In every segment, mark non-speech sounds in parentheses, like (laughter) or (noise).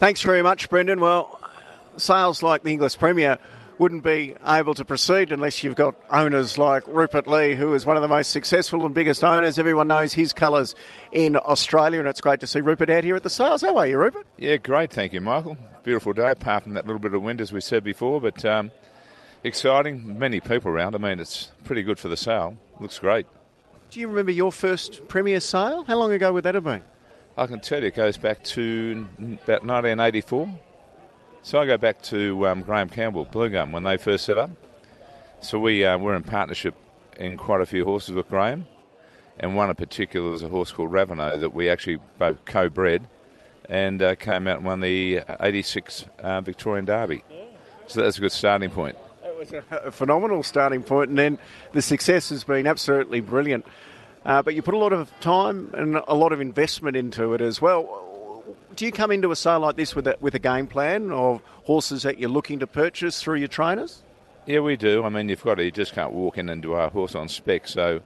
Thanks very much, Brendan. Well, sales like the Inglis Premier wouldn't be able to proceed unless you've got owners like Rupert Legh, who is one of the most successful and biggest owners. Everyone knows his colours in Australia, and it's great to see Rupert out here at the sales. How are you, Rupert? Yeah, great. Thank you, Michael. Beautiful day, apart from that little bit of wind, as we said before, but um, exciting. Many people around. I mean, it's pretty good for the sale. Looks great. Do you remember your first Premier sale? How long ago would that have been? I can tell you, it goes back to about 1984. So I go back to um, Graham Campbell, Blue Gum, when they first set up. So we uh, were in partnership in quite a few horses with Graham, and one in particular was a horse called Raveneau that we actually both co-bred, and uh, came out and won the '86 uh, Victorian Derby. So that's a good starting point. It was a phenomenal starting point, and then the success has been absolutely brilliant. Uh, but you put a lot of time and a lot of investment into it as well do you come into a sale like this with a, with a game plan of horses that you're looking to purchase through your trainers? Yeah, we do. I mean, you've got to, you just can't walk in and do a horse on spec. So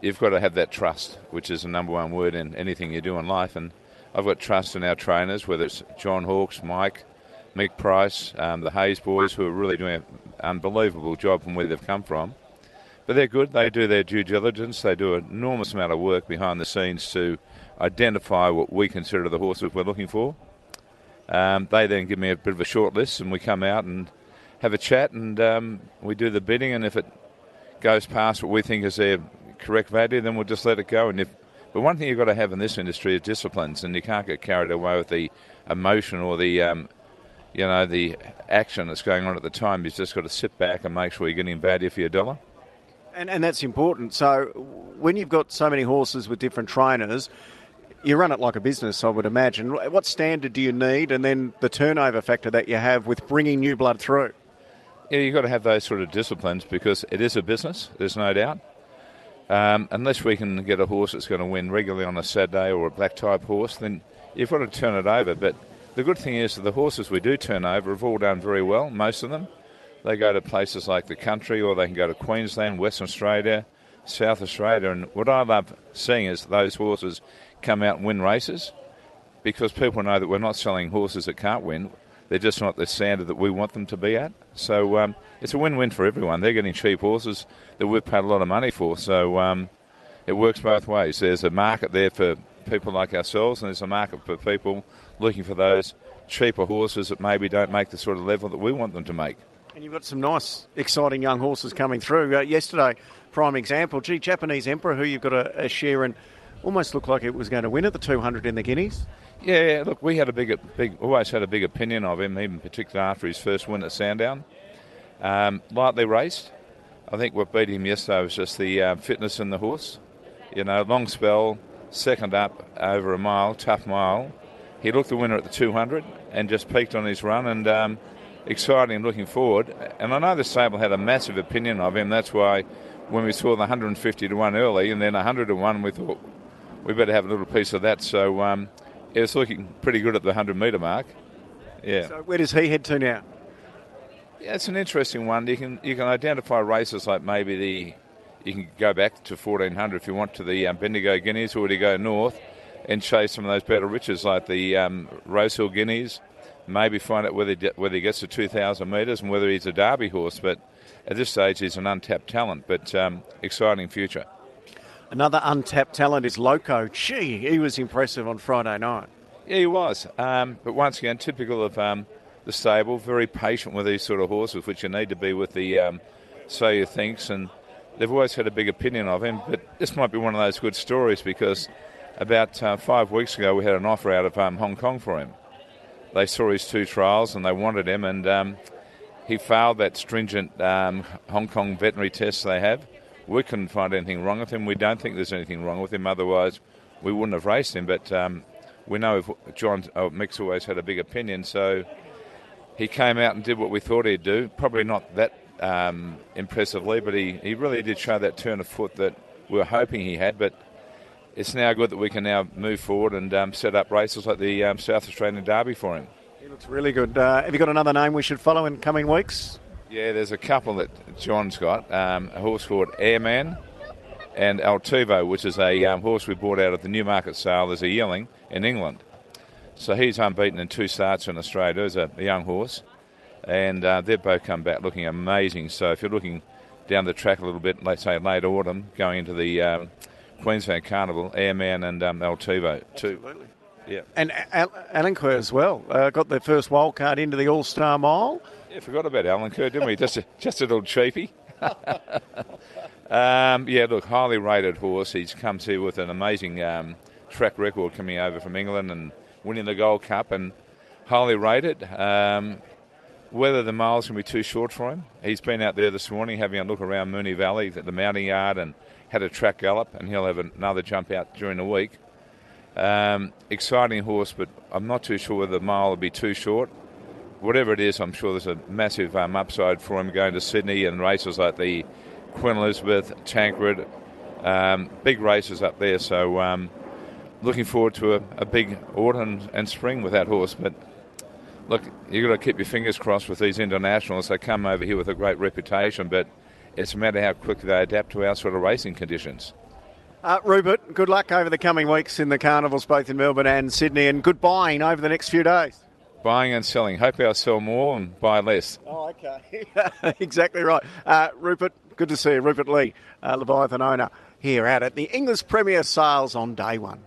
you've got to have that trust, which is the number one word in anything you do in life. And I've got trust in our trainers, whether it's John Hawkes, Mike, Mick Price, um, the Hayes boys, who are really doing an unbelievable job from where they've come from. But they're good. They do their due diligence. They do an enormous amount of work behind the scenes to identify what we consider the horses we're looking for. Um, they then give me a bit of a short list, and we come out and have a chat, and um, we do the bidding. And if it goes past what we think is their correct value, then we'll just let it go. And if, but one thing you've got to have in this industry is disciplines, and you can't get carried away with the emotion or the um, you know the action that's going on at the time. You've just got to sit back and make sure you're getting value for your dollar. And, and that's important. So when you've got so many horses with different trainers, you run it like a business, I would imagine. What standard do you need, and then the turnover factor that you have with bringing new blood through? Yeah, you've got to have those sort of disciplines because it is a business. There's no doubt. Um, unless we can get a horse that's going to win regularly on a Saturday or a black type horse, then you've got to turn it over. But the good thing is that the horses we do turn over have all done very well. Most of them, they go to places like the country, or they can go to Queensland, Western Australia, South Australia. And what I love seeing is those horses come out and win races because people know that we're not selling horses that can't win. They're just not the standard that we want them to be at. So um, it's a win-win for everyone. They're getting cheap horses that we've paid a lot of money for. So um, it works both ways. There's a market there for people like ourselves, and there's a market for people looking for those cheaper horses that maybe don't make the sort of level that we want them to make. And you've got some nice, exciting young horses coming through. Uh, yesterday, prime example, gee, Japanese Emperor, who you've got a, a share in almost looked like it was going to win at the 200 in the Guineas. Yeah, look, we had a big, big, always had a big opinion of him, even particularly after his first win at Sandown. Um, lightly raced. I think what beat him yesterday was just the uh, fitness in the horse. You know, long spell, second up over a mile, tough mile. He looked the winner at the 200 and just peaked on his run and um, exciting and looking forward. And I know the stable had a massive opinion of him. That's why when we saw the 150 to 1 early and then 100 to 1, we thought, we better have a little piece of that. So um, yeah, it's looking pretty good at the 100 metre mark. Yeah. So where does he head to now? Yeah, it's an interesting one. You can you can identify races like maybe the you can go back to 1400 if you want to the um, Bendigo Guineas, or to go north and chase some of those better riches like the um, Rosehill Guineas. Maybe find out whether whether he gets to 2,000 metres and whether he's a Derby horse. But at this stage, he's an untapped talent, but um, exciting future. Another untapped talent is Loco. Gee, he was impressive on Friday night. Yeah, he was. Um, but once again, typical of um, the stable, very patient with these sort of horses, which you need to be with the um, So You Thinks. And they've always had a big opinion of him. But this might be one of those good stories because about uh, five weeks ago we had an offer out of um, Hong Kong for him. They saw his two trials and they wanted him, and um, he failed that stringent um, Hong Kong veterinary test they have we couldn't find anything wrong with him. We don't think there's anything wrong with him. Otherwise, we wouldn't have raced him. But um, we know if John oh, always had a big opinion, so he came out and did what we thought he'd do. Probably not that um, impressively, but he, he really did show that turn of foot that we were hoping he had. But it's now good that we can now move forward and um, set up races like the um, South Australian Derby for him. He looks really good. Uh, have you got another name we should follow in coming weeks? Yeah, there's a couple that John's got. Um, a horse called Airman and Altivo, which is a um, horse we bought out of the Newmarket sale as a yearling in England. So he's unbeaten in two starts in Australia as a, a young horse, and uh, they've both come back looking amazing. So if you're looking down the track a little bit, let's say late autumn, going into the um, Queensland Carnival, Airman and um, Altivo too. Absolutely. Yeah. And Al- Alenquer as well uh, got their first wild card into the All Star Mile. Yeah, forgot about Alenquer, didn't we? Just a, (laughs) just a little cheapy. (laughs) um, yeah, look, highly rated horse. He's come to with an amazing um, track record coming over from England and winning the Gold Cup and highly rated. Um, whether the miles can be too short for him, he's been out there this morning having a look around Moonee Valley at the mounting yard and had a track gallop, and he'll have another jump out during the week. Um, exciting horse, but I'm not too sure whether the mile will be too short. Whatever it is, I'm sure there's a massive um, upside for him going to Sydney and races like the Queen Elizabeth, Tancred, um, big races up there. So um, looking forward to a, a big autumn and spring with that horse. But look, you've got to keep your fingers crossed with these internationals. They come over here with a great reputation, but it's a matter how quickly they adapt to our sort of racing conditions. Uh, Rupert, good luck over the coming weeks in the carnivals, both in Melbourne and Sydney, and good buying over the next few days. Buying and selling. Hope I'll sell more and buy less. Oh, okay. (laughs) exactly right. Uh, Rupert, good to see you. Rupert Legh, uh, Leviathan owner, here out at the Inglis Premier Sales on day one.